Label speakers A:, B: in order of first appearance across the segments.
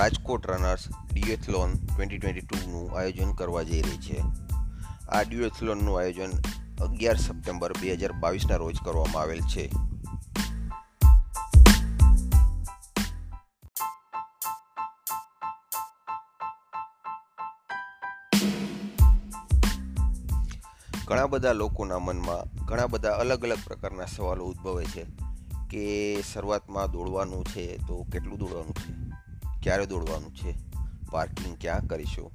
A: Rajkot runners duathlon twenty twenty ટુનું આયોજન કરવા જઈ રહી છે. આ ડિએથલોનનું આયોજન અગિયાર સપ્ટેમ્બર બે હજાર બાવીસના રોજ કરવામાં આવેલ છે. ઘણા બધા લોકોના મનમાં ઘણા બધા અલગ અલગ પ્રકારના સવાલો ઉદ્ભવે છે કે શરૂઆતમાં દોડવાનું છે તો કેટલું દોડવાનું છે? ક્યારે દોડવાનું છે? પાર્કિંગ ક્યાં કરીશું?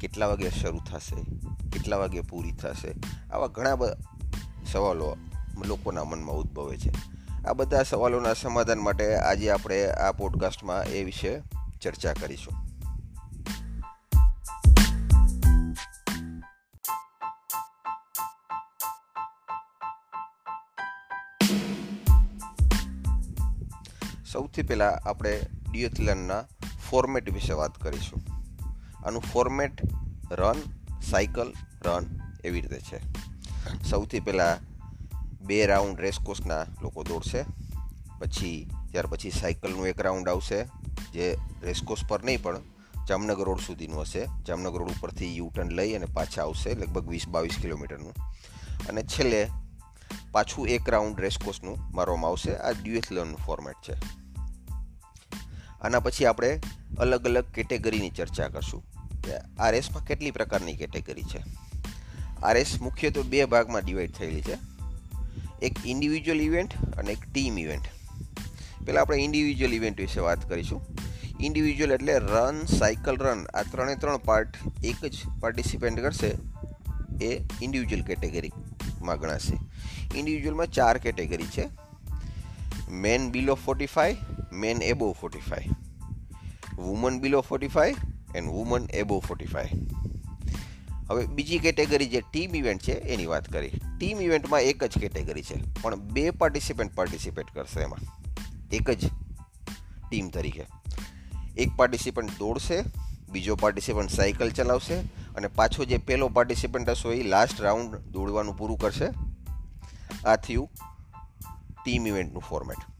A: કેટલા વાગે શરૂ થશે? કેટલા વાગે પૂરી થશે? આવા ઘણા બધા સવાલો લોકોના મનમાં ઉદ્ભવે છે. આ બધા સવાલોના સમાધાન માટે આજે આપણે આ પોડકાસ્ટમાં એ વિશે ચર્ચા કરીશું. સૌથી પહેલાં આપણે ડિયોથલનના ફોર્મેટ વિશે વાત કરીશું. આનું ફોર્મેટ રન સાયકલ રન એવી રીતે છે. સૌથી પહેલાં બે રાઉન્ડ રેસકોર્સના લોકો દોડશે. પછી, ત્યાર પછી સાયકલનું એક રાઉન્ડ આવશે, જે રેસકોર્સ પર નહીં પણ જામનગર રોડ સુધીનું હશે. જામનગર રોડ ઉપરથી યુ ટર્ન લઈ અને પાછા આવશે, લગભગ વીસ બાવીસ કિલોમીટરનું. અને છેલ્લે પાછું એક રાઉન્ડ રેસકોર્સનું મારવામાં આવશે. આ ડ્યુએથલોનનું ફોર્મેટ છે. આના પછી આપણે અલગ અલગ કેટેગરીની ચર્ચા કરશું. કે આ રેસમાં કેટલી પ્રકારની કેટેગરી છે? આ રેસ મુખ્યત્વે બે ભાગમાં ડિવાઈડ થયેલી છે. એક ઇન્ડિવિજ્યુઅલ ઇવેન્ટ અને એક ટીમ ઇવેન્ટ પહેલાં આપણે ઇન્ડિવિજ્યુઅલ ઇવેન્ટ વિશે વાત કરીશું. ઇન્ડિવિજ્યુઅલ એટલે રન સાયકલ રન આ ત્રણે ત્રણ પાર્ટ એક જ પાર્ટિસિપેન્ટ કરશે. એ ઇન્ડિવિજ્યુઅલ કેટેગરીમાં ગણાશે. ઇન્ડિવિજ્યુઅલમાં ચાર કેટેગરી છે. Men below forty five men above forty five women below forty five and women above forty five હવે બીજી કેટેગરી જે ટીમ ઇવેન્ટ છે, એની વાત કરી. ટીમ ઇવેન્ટમાં એક જ કેટેગરી છે, પણ બે પાર્ટિસિપન્ટ પાર્ટિસિપેટ કરશે એમાં. એક જ ટીમ તરીકે. એક પાર્ટિસિપન્ટ દોડશે, બીજો પાર્ટિસિપન્ટ સાયકલ ચલાવશે, અને પાછો જે પહેલો પાર્ટિસિપન્ટ હશો એ લાસ્ટ રાઉન્ડ દોડવાનું પૂરું કરશે. આ થયું ટીમ ઇવેન્ટનું ફોર્મેટ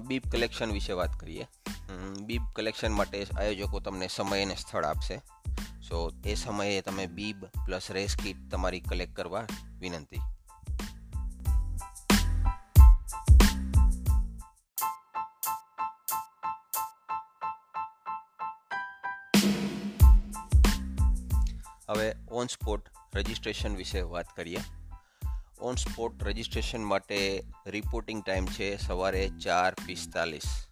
A: બીબ કલેક્શન વિશે વાત કરીએ. બીબ કલેક્શન માટે આયોજકો તમને સમય અને સ્થળ આપશે. સો, એ સમયે તમે બીબ પ્લસ રેસ કીટ તમારી કલેક્ટ કરવા વિનંતી. હવે ઓન સ્પોટ રજિસ્ટ્રેશન વિશે વાત કરીએ. ઓન સ્પોટ રજિસ્ટ્રેશન માટે રિપોર્ટિંગ ટાઈમ છે સવારે ચાર પિસ્તાલીસ.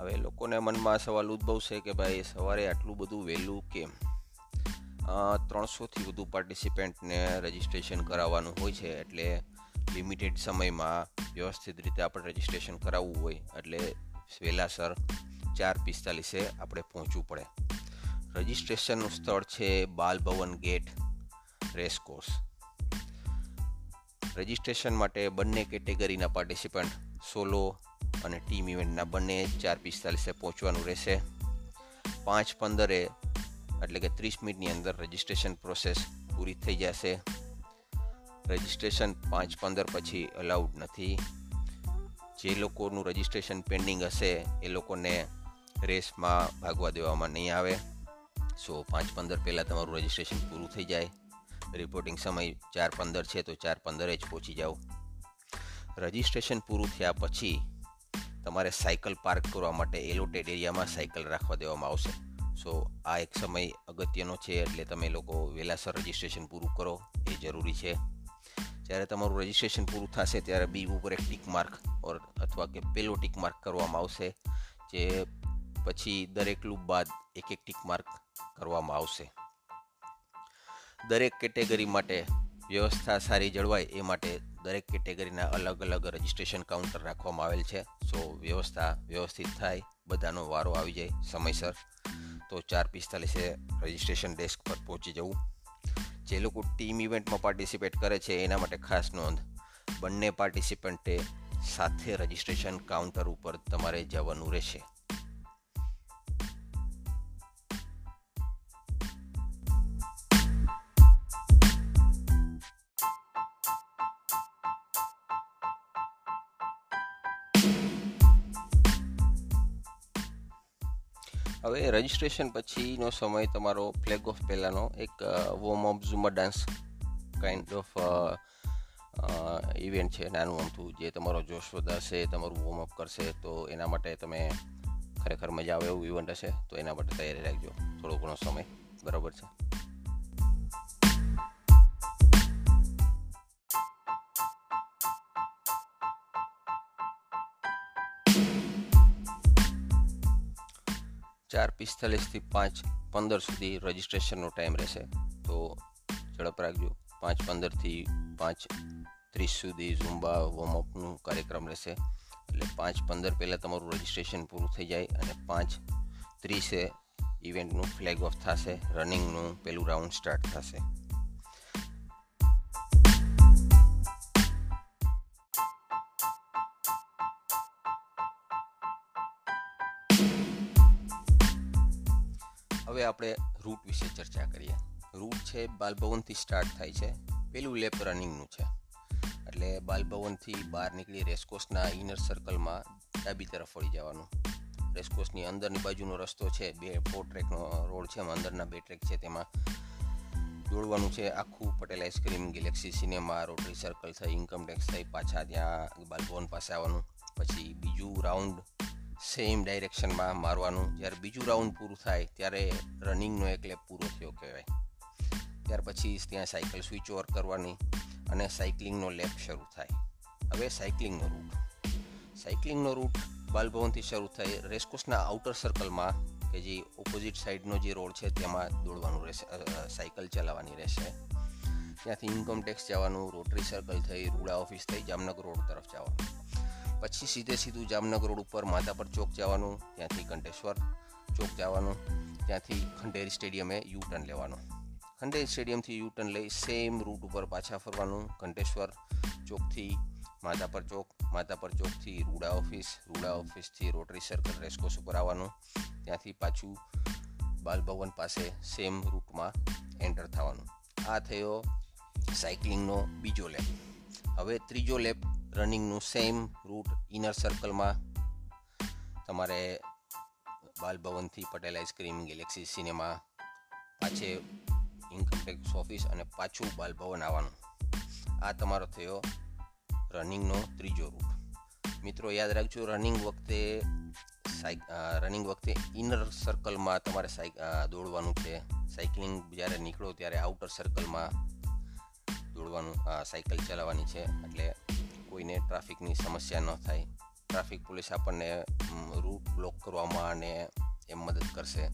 A: હવે લોકોને મનમાં સવાલ ઉદ્ભવશે કે ભાઈ સવારે આટલું બધું વહેલું કેમ? ત્રણસોથી વધુ પાર્ટિસિપેન્ટને રજિસ્ટ્રેશન કરાવવાનું હોય છે એટલે લિમિટેડ સમયમાં વ્યવસ્થિત રીતે આપણે રજિસ્ટ્રેશન કરાવવું હોય એટલે વહેલાસર ચાર પિસ્તાલીસે આપણે પહોંચવું પડે. રજિસ્ટ્રેશનનું સ્થળ છે બાલભવન ગેટ રેસકોર્સ. રજિસ્ટ્રેશન માટે બંને કેટેગરીના પાર્ટિસિપન્ટ સોલો અને ટીમ ઇવેન્ટના બંને ચાર પિસ્તાલીસે પહોંચવાનું રહેશે. પાંચ પંદરે એટલે કે ત્રીસ મિનિટની અંદર રજિસ્ટ્રેશન પ્રોસેસ પૂરી થઈ જશે. રજિસ્ટ્રેશન પાંચ પંદર પછી અલાઉડ નથી. જે લોકોનું રજિસ્ટ્રેશન પેન્ડિંગ હશે, એ લોકોને રેસમાં ભાગવા દેવામાં નહીં આવે. સો પાંચ પંદર પહેલાં તમારું રજિસ્ટ્રેશન પૂરું થઈ જાય. રિપોર્ટિંગ સમય ચાર પંદર છે તો ચાર પંદરે જ પહોંચી જાઓ. રજિસ્ટ્રેશન પૂરું થયા પછી તમારે સાયકલ પાર્ક કરવા માટે એલોટેડ એરિયામાં સાયકલ રાખવા દેવામાં આવશે. સો આ એક સમય અગત્યનો છે એટલે તમે લોકો વહેલાસર રજિસ્ટ્રેશન પૂરું કરો, એ જરૂરી છે. જ્યારે તમારું રજિસ્ટ્રેશન પૂરું થશે ત્યારે બી ઉપર એક ટીક માર્ક ઓર અથવા કે પેલો ટીક માર્ક કરવામાં આવશે, જે પછી દરેક લૂપ બાદ એક એક ટીક માર્ક કરવામાં આવશે. દરેક કેટેગરી માટે વ્યવસ્થા સારી જળવાય એ માટે દરેક કેટેગરીના અલગ અલગ રજિસ્ટ્રેશન કાઉન્ટર રાખવામાં આવેલ છે. સો વ્યવસ્થા વ્યવસ્થિત થાય, બધાનો વારો આવી જાય સમયસર. તો ચાર પિસ્તાલીસે રજિસ્ટ્રેશન ડેસ્ક પર પહોંચી જવું. જે લોકો ટીમ ઇવેન્ટમાં પાર્ટિસિપેટ કરે છે એના માટે ખાસ નોંધ, બંને પાર્ટિસિપન્ટે સાથે રજિસ્ટ્રેશન કાઉન્ટર ઉપર તમારે જવાનું રહેશે. હવે રજિસ્ટ્રેશન પછીનો સમય તમારો ફ્લેગ ઓફ પહેલાંનો, એક warm up ઝુમર dance kind of event છે, નાનું અમથું જે તમારો જોશ વધારશે, તમારું વોર્મઅપ કરશે, તો એના માટે તમે ખરેખર મજા આવે એવું ઇવેન્ટ હશે, તો એના માટે તૈયારી રાખજો. થોડો ઘણો સમય, બરાબર છે? ચાર પિસ્તાલીસથી પાંચ પંદર સુધી રજિસ્ટ્રેશનનો ટાઈમ રહેશે. તો ઝડપ રાખજો. પાંચ પંદરથી પાંચ ત્રીસ સુધી ઝુંબા, વોર્મઅપનું કાર્યક્રમ રહેશે. એટલે પાંચ પંદર પહેલાં તમારું રજિસ્ટ્રેશન પૂરું થઈ જાય અને પાંચ ત્રીસે ઇવેન્ટનું ફ્લેગ ઓફ થશે. રનિંગનું પહેલું રાઉન્ડ સ્ટાર્ટ થશે. હવે આપણે રૂટ વિશે ચર્ચા કરીએ. રૂટ છે, બાલભવનથી સ્ટાર્ટ થાય છે. પેલું લેપ રનિંગનું છે. એટલે બાલભવનથી બહાર નીકળી રેસકોર્સના ઇનર સર્કલમાં ડાબી તરફ વળી જવાનું. રેસકોર્સની અંદરની બાજુનો રસ્તો છે, બે ફોર ટ્રેકનો રોડ છે અંદરના બે ટ્રેક છે, તેમાં દોડવાનું છે. આખું Patel ice cream Galaxy cinema Rotary Circle થઈ ઇન્કમ ટેક્સ થઈ, પાછા ત્યાં બાલભવન પાસે આવવાનું. પછી બીજું રાઉન્ડ સેમ ડાયરેક્શનમાં મારવાનું. જ્યારે બીજું રાઉન્ડ પૂરું થાય, ત્યારે રનિંગનો એક લેપ પૂરો થયો કહેવાય. ત્યાર પછી ત્યાં સાયકલ સ્વિચ ઓવર કરવાની અને સાયકલિંગનો લેપ શરૂ થાય. હવે સાયકલિંગનો રૂટ સાયકલિંગનો રૂટ બાલભવનથી શરૂ થાય રેસકોર્સના આઉટર સર્કલમાં કે જે ઓપોઝિટ સાઈડનો જે રોડ છે, તેમાં દોડવાનું રહેશે સાયકલ ચલાવવાની રહેશે. ત્યાંથી ઇન્કમ ટેક્સ જવાનું રોટરી સર્કલ થઈ, રૂડા ઓફિસ થઈ, જામનગર રોડ તરફ જવાનું. પછી સીધે સીધું જામનગર રોડ ઉપર માધાપર ચોક જવાનું, ત્યાંથી કંટેશ્વર ચોક જવાનું, ત્યાંથી ખંડેરી સ્ટેડિયમે યુ ટર્ન લેવાનું. ખંડેરી સ્ટેડિયમથી યુ ટર્ન લઈ સેમ રૂટ ઉપર પાછા ફરવાનું કંટેશ્વર ચોકથી માધાપર ચોક, માધાપર ચોકથી રૂડા ઓફિસ, રૂડા ઓફિસથી રોટરી સર્કલ રેસકોસ ઉપર આવવાનું, ત્યાંથી પાછું બાલભવન પાસે સેમ રૂટમાં એન્ટર થવાનું. આ થયો સાયકલિંગનો બીજો લેપ હવે ત્રીજો લેપ રનિંગનું સેમ રૂટ ઇનર સર્કલમાં તમારે બાલભવનથી Patel ice cream Galaxy cinema પાછે income tax office અને પાછું બાલભવન આવવાનું. આ તમારો થયો રનિંગનો ત્રીજો રૂટ મિત્રો, યાદ રાખજો રનિંગ વખતે રનિંગ વખતે ઇનર સર્કલમાં તમારે દોડવાનું છે. સાયકલિંગ જ્યારે નીકળો ત્યારે આઉટર સર્કલમાં દોડવાનું સાયકલ ચલાવવાની છે. એટલે કોઈને ટ્રાફિકની સમસ્યા ન થાય. ટ્રાફિક પોલીસ આપણને રૂટ બ્લોક કરવામાં અને એમ મદદ કરશે.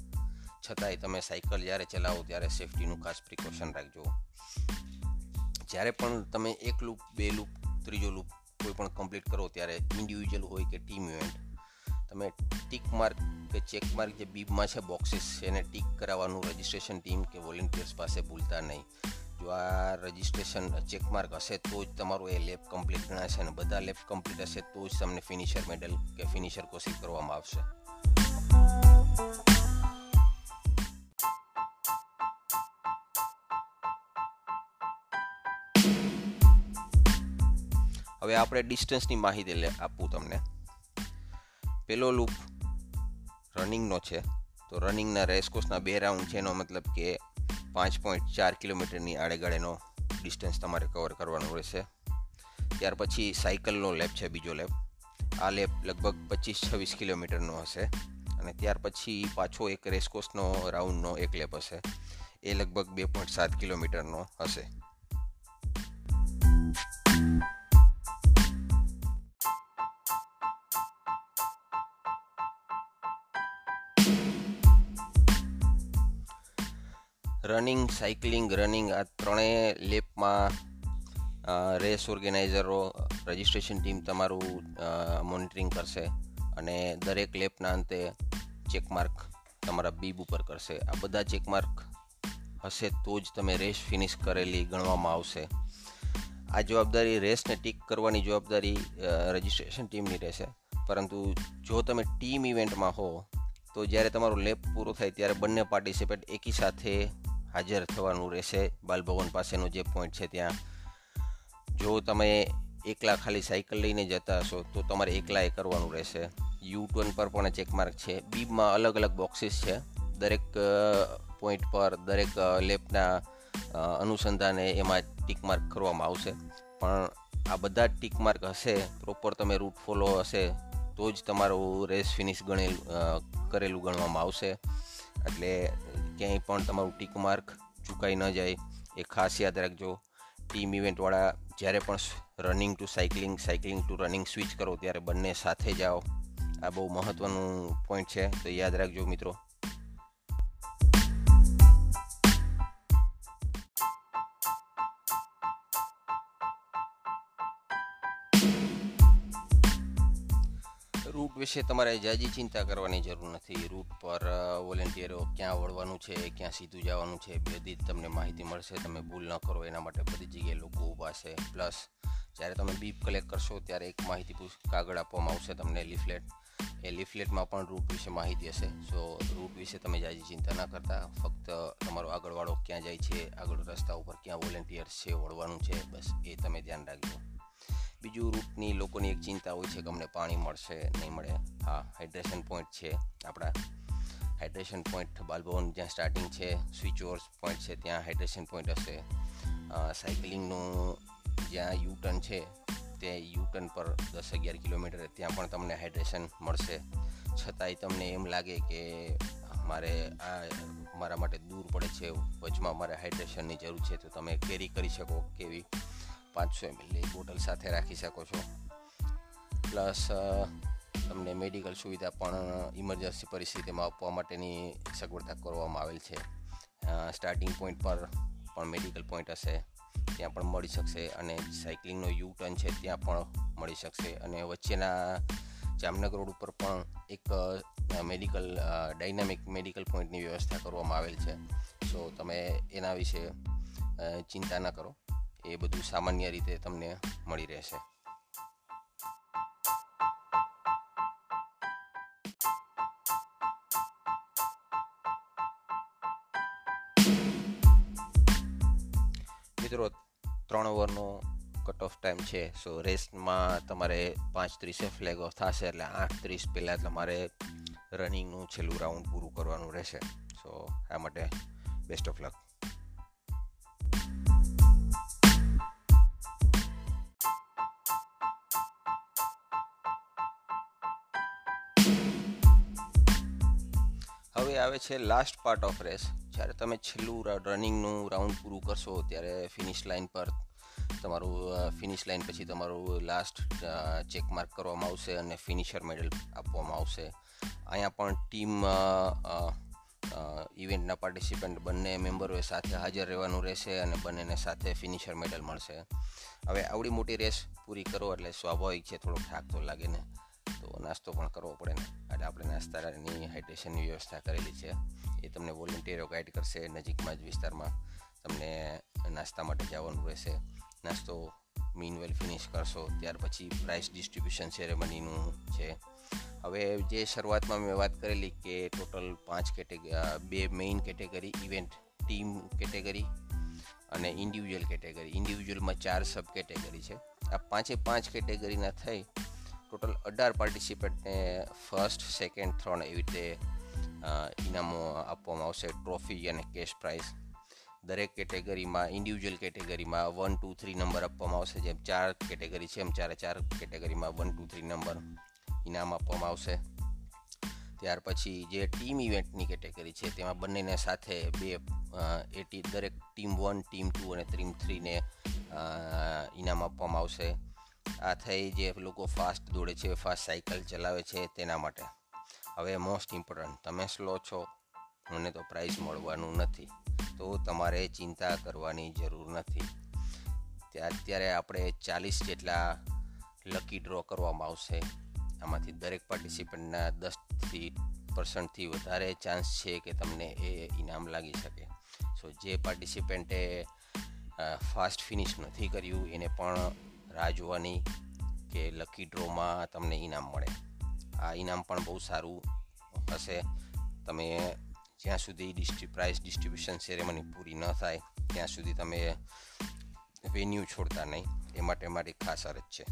A: છતાંય તમે સાયકલ જ્યારે ચલાવો ત્યારે સેફટીનું ખાસ પ્રિકોશન રાખજો. જ્યારે પણ તમે એક લૂપ, બે લૂપ, ત્રીજો લૂપ કોઈ પણ કમ્પ્લીટ કરો ત્યારે ઇન્ડિવિજ્યુઅલ હોય કે ટીમ ઇવેન્ટ, તમે ટીક માર્ક કે ચેક માર્ક જે બીબમાં છે, બોક્સિસ એને ટીક કરાવવાનું, રજિસ્ટ્રેશન ટીમ કે વોલેન્ટિયર્સ પાસે ભૂલતા નહીં. જો આ રજિસ્ટ્રેશન ચેકમાર્ક હશે તો જ તમારું એ લેબ કમ્પ્લીટ ગણાશે અને બધા લેબ કમ્પ્લીટ હશે તો જ તમને ફિનિશર મેડલ કે ફિનિશર કોશિશ કરવામાં આવશે. હવે આપણે ડિસ્ટન્સની માહિતી લે આપવું તમને. પેલો લૂપ રનિંગનો છે. તો રનિંગના રેસકોર્સના બે રાઉન્ડ છે, એનો મતલબ કે પાંચ પોઈન્ટ ચાર કિલોમીટરની આડેગાળેનો ડિસ્ટન્સ તમારે કવર કરવાનો રહેશે. ત્યાર પછી સાયકલનો લેબ છે બીજો લેબ આ લેબ લગભગ પચીસ છવ્વીસ કિલોમીટરનો હશે. અને ત્યાર પછી પાછો એક રેસકોર્સનો રાઉન્ડનો એક લેબ હશે. એ લગભગ બે પોઈન્ટ સાત કિલોમીટરનો હશે. રનિંગ સાયકલિંગ રનિંગ આ ત્રણેય લેપમાં રેસ ઓર્ગેનાઇઝરો રજિસ્ટ્રેશન ટીમ તમારું મોનિટરિંગ કરશે અને દરેક લેપના અંતે ચેકમાર્ક તમારા બીબ ઉપર કરશે. આ બધા ચેકમાર્ક હશે તો જ તમે રેસ ફિનિશ કરેલી ગણવામાં આવશે. આ જવાબદારી રેસને ટીક કરવાની જવાબદારી રજિસ્ટ્રેશન ટીમની રહેશે. પરંતુ જો તમે ટીમ ઇવેન્ટમાં હો, તો જ્યારે તમારો લેપ પૂરો થાય ત્યારે બંને પાર્ટિસિપેટ એકી સાથે હાજર થવાનું રહેશે. બાલભવન પાસેનો જે પોઈન્ટ છે ત્યાં. જો તમે એકલા ખાલી સાયકલ લઈને જતા હશો, તો તમારે એકલા એ કરવાનું રહેશે. યુ ટર્ન પર પણ ચેક માર્ક છે. બીબમાં અલગ અલગ બોક્સીસ છે. દરેક પોઈન્ટ પર દરેક લેપના અનુસંધાને એમાં ટીક માર્ક કરવામાં આવશે. પણ આ બધા ટીક માર્ક હશે પ્રોપર તમે રૂટ ફોલો હશે, તો જ તમારું રેસ ફિનિશ ગણેલું કરેલું ગણવામાં આવશે. એટલે ક્યાંય પણ તમારું ટીક માર્ક ચૂકાઈ ન જાય. એ ખાસ યાદ રાખજો. ટીમ ઇવેન્ટવાળા જ્યારે પણ running to cycling cycling to running switch કરો ત્યારે બંને સાથે જાઓ. આ બહુ મહત્ત્વનું પોઈન્ટ છે, તો યાદ રાખજો મિત્રો. વિશે તમારે જાજી ચિંતા કરવાની જરૂર નથી. રૂટ પર વોલેન્ટિયરો ક્યાં વળવાનું છે, ક્યાં સીધું જવાનું છે બધી જ તમને માહિતી મળશે. તમે ભૂલ ન કરો, એના માટે બધી જગ્યાએ લોકો ઊભા છે. પ્લસ, જ્યારે તમે બીપ કલેક્ટ કરશો, ત્યારે એક માહિતી કાગળ આપવામાં આવશે તમને લિફલેટ. એ લિફલેટમાં પણ રૂટ વિશે માહિતી હશે. સો, રૂટ વિશે તમે જાજી ચિંતા ન કરતા. ફક્ત તમારો આગળવાળો ક્યાં જાય છે, આગળ રસ્તા ઉપર ક્યાં વોલેન્ટિયર્સ છે, વળવાનું છે, બસ એ તમે ધ્યાન રાખજો. બીજું રૂટની લોકોની એક ચિંતા હોય છે કે અમને પાણી મળશે, નહીં મળે. હા હાઇડ્રેશન પોઈન્ટ છે આપણા. હાઇડ્રેશન પોઈન્ટ બાલભવન જ્યાં સ્ટાર્ટિંગ છે સ્વિચ ઓવર્સ પોઈન્ટ છે, ત્યાં હાઇડ્રેશન પોઈન્ટ હશે. સાયકલિંગનું જ્યાં યુટર્ન છે, તે યુ ટર્ન પર દસ અગિયાર કિલોમીટર ત્યાં પણ તમને હાઇડ્રેશન મળશે. છતાંય તમને એમ લાગે કે મારે આ મારા માટે દૂર પડે છે, વચમાં મારે હાઇડ્રેશનની જરૂર છે, તો તમે કેરી કરી શકો કેવી પાંચસો એમએલની બોટલ સાથે રાખી શકો છો. પ્લસ તમને મેડિકલ સુવિધા પણ ઇમરજન્સી પરિસ્થિતિમાં આપવા માટેની સગવડતા કરવામાં આવેલ છે. સ્ટાર્ટિંગ પોઈન્ટ પર પણ મેડિકલ પોઈન્ટ હશે, ત્યાં પણ મળી શકશે અને સાયકલિંગનો યુ ટર્ન છે ત્યાં પણ મળી શકશે અને વચ્ચેના જામનગર રોડ ઉપર પણ એક મેડિકલ ડાયનામિક મેડિકલ પોઈન્ટની વ્યવસ્થા કરવામાં આવેલ છે. સો તમે એના વિશે ચિંતા ન કરો. એ બધું સામાન્ય રીતે તમને મળી રહેશે. મિત્રો, ત્રણ ઓવરનો કટ ઓફ ટાઈમ છે સો રેસમાં તમારે પાંચ ત્રીસે ફ્લેગ ઓફ થશે, એટલે આઠ ત્રીસ પહેલાં તમારે રનિંગનું છેલ્લું રાઉન્ડ પૂરું કરવાનું રહેશે. સો આ માટે બેસ્ટ ઓફ લક આવે છે લાસ્ટ પાર્ટ ઓફ રેસ જ્યારે તમે છેલ્લું રનિંગનું રાઉન્ડ પૂરું કરશો, ત્યારે ફિનિશ લાઇન પર તમારું ફિનિશ લાઇન પછી તમારું લાસ્ટ ચેક માર્ક કરવામાં આવશે અને ફિનિશર મેડલ આપવામાં આવશે. અહીંયા પણ ટીમ ઇવેન્ટના પાર્ટિસિપન્ટ બંને મેમ્બરોએ સાથે હાજર રહેવાનું રહેશે અને બંનેને સાથે ફિનિશર મેડલ મળશે. હવે આવડી મોટી રેસ પૂરી કરો એટલે સ્વાભાવિક છે, થોડોક થાક તો લાગે ને. તો નાસ્તો પણ કરવો પડે ને. એટલે આપણે નાસ્તાની હાઇડ્રેશનની વ્યવસ્થા કરેલી છે. એ તમને વોલેન્ટિયરો ગાઈડ કરશે નજીકમાં જ વિસ્તારમાં. તમને નાસ્તા માટે જવાનું રહેશે. નાસ્તો મીનવેલ ફિનિશ કરશો, ત્યાર પછી પ્રાઇસ ડિસ્ટ્રીબ્યુશન સેરેમનીનું છે. હવે જે શરૂઆતમાં મેં વાત કરેલી કે ટોટલ પાંચ કેટેગરી બે main category event team category અને ઇન્ડિવિજ્યુઅલ કેટેગરી ઇન્ડિવિજ્યુઅલમાં ચાર સબ કેટેગરી છે. આ પાંચે પાંચ કેટેગરીના થઈ ટોટલ અઢાર પાર્ટિસિપેન્ટને ફર્સ્ટ સેકન્ડ થર્ડ એવી રીતે ઇનામો આપવામાં આવશે ટ્રોફી અને કેશ પ્રાઇઝ દરેક કેટેગરીમાં ઇન્ડિવિજ્યુઅલ કેટેગરીમાં વન ટુ થ્રી નંબર આપવામાં આવશે. જેમ ચાર કેટેગરી છે, એમ ચારે ચાર કેટેગરીમાં વન ટુ થ્રી નંબર ઇનામ આપવામાં આવશે. ત્યાર પછી જે ટીમ ઇવેન્ટની કેટેગરી છે, તેમાં બંનેને સાથે બે એટી દરેક ટીમ વન ટીમ ટુ અને ટીમ થ્રીને ઇનામ આપવામાં આવશે. આ થઈ જે લોકો ફાસ્ટ દોડે છે ફાસ્ટ સાયકલ ચલાવે છે તેના માટે. હવે મોસ્ટ ઇમ્પોર્ટન્ટ તમે સ્લો છો, મને તો પ્રાઇઝ મળવાનું નથી. તો તમારે ચિંતા કરવાની જરૂર નથી. ત્યાં અત્યારે આપણે ચાલીસ જેટલા લકી ડ્રો કરવામાં આવશે. આમાંથી દરેક પાર્ટિસિપન્ટના દસથી પર્સન્ટથી વધારે ચાન્સ છે કે તમને એ ઇનામ લાગી શકે. સો જે પાર્ટિસિપન્ટે ફાસ્ટ ફિનિશ નથી કર્યું, એને પણ રાહ જોવાની કે લકી ડ્રોમાં તમને ઇનામ મળે. આ ઇનામ પણ બહુ સારું હશે. તમે જ્યાં સુધી ડિસ્ટ્રી પ્રાઇઝ ડિસ્ટ્રીબ્યુશન સેરેમની પૂરી ન થાય, ત્યાં સુધી તમે વેન્યુ છોડતા નહીં. એ માટે મારી ખાસ અરજ છે.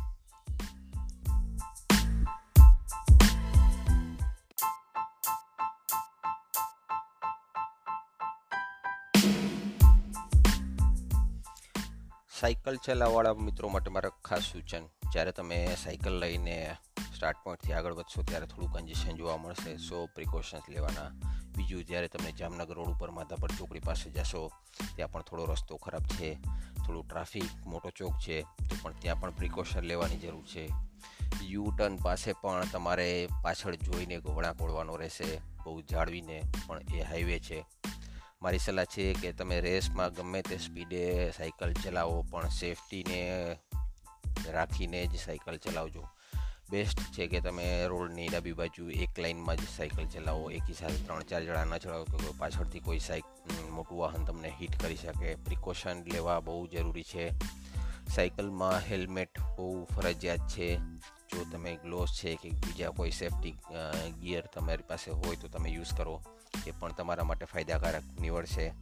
A: સાયકલ ચલાવવાળા મિત્રો માટે મારા ખાસ સૂચન. જ્યારે તમે સાયકલ લઈને સ્ટાર્ટ પોઈન્ટથી આગળ વધશો, ત્યારે થોડું કન્જેશન જોવા મળશે. સો પ્રિકોશન્સ લેવાના. બીજું, જ્યારે તમે જામનગર રોડ ઉપર માધાપર ચોકડી પાસે જશો, ત્યાં પણ થોડો રસ્તો ખરાબ છે. થોડું ટ્રાફિક, મોટો ચોક છે, તો પણ ત્યાં પણ પ્રિકોશન લેવાની જરૂર છે. યુ ટર્ન પાસે પણ તમારે પાછળ જોઈને વળાંક ઓળવાનો રહેશે. બહુ જાળવીને પણ એ હાઈવે છે. મારી સલાહ છે કે તમે રેસમાં ગમે તે સ્પીડે સાયકલ ચલાવો, પણ સેફટીને રાખીને જ સાયકલ ચલાવજો. બેસ્ટ છે કે તમે રોડની ડાબી બાજુ એક લાઇનમાં જ સાયકલ ચલાવો. એકી સાથે ત્રણ, ચાર જણા ન ચલાવો તો પાછળથી કોઈ સાયક મોટું વાહન તમને હિટ કરી શકે. પ્રિકોશન લેવા બહુ જરૂરી છે. સાયકલમાં હેલ્મેટ હોવું ફરજિયાત છે. જો તમે ગ્લોવ્સ છે કે બીજા કોઈ સેફટી ગિયર તમારી પાસે હોય તો તમે યુઝ કરો. એ પણ તમારા માટે ફાયદાકારક નીવડશે.